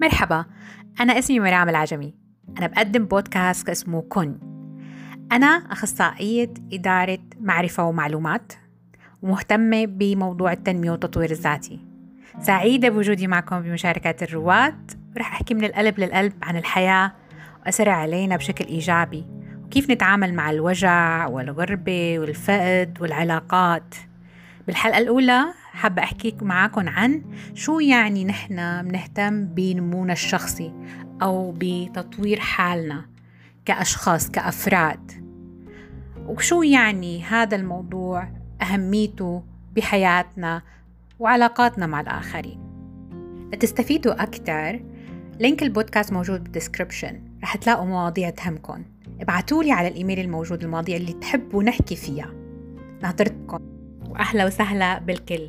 مرحبا أنا اسمي مرام العجمي. أنا بقدم بودكاست اسمه كن. أنا أخصائية إدارة معرفة ومعلومات ومهتمة بموضوع التنمية والتطوير الذاتي. سعيدة بوجودي معكم بمشاركة الرواد رح أحكي من القلب للقلب عن الحياة وأثرها علينا بشكل إيجابي وكيف نتعامل مع الوجع والغربة والفقد والعلاقات. بالحلقة الأولى حابة أحكي معاكم عن شو يعني نحن بنهتم بنمونا الشخصي أو بتطوير حالنا كأشخاص كأفراد. وشو يعني هذا الموضوع أهميته بحياتنا وعلاقاتنا مع الآخرين. لتستفيدوا أكثر link البودكاست موجود بال description رح تلاقوا مواضيع تهمكم ابعتولي على الإيميل الموجود المواضيع اللي تحبوا نحكي فيها. ناطرتكم وأهلا وسهلا بالكل.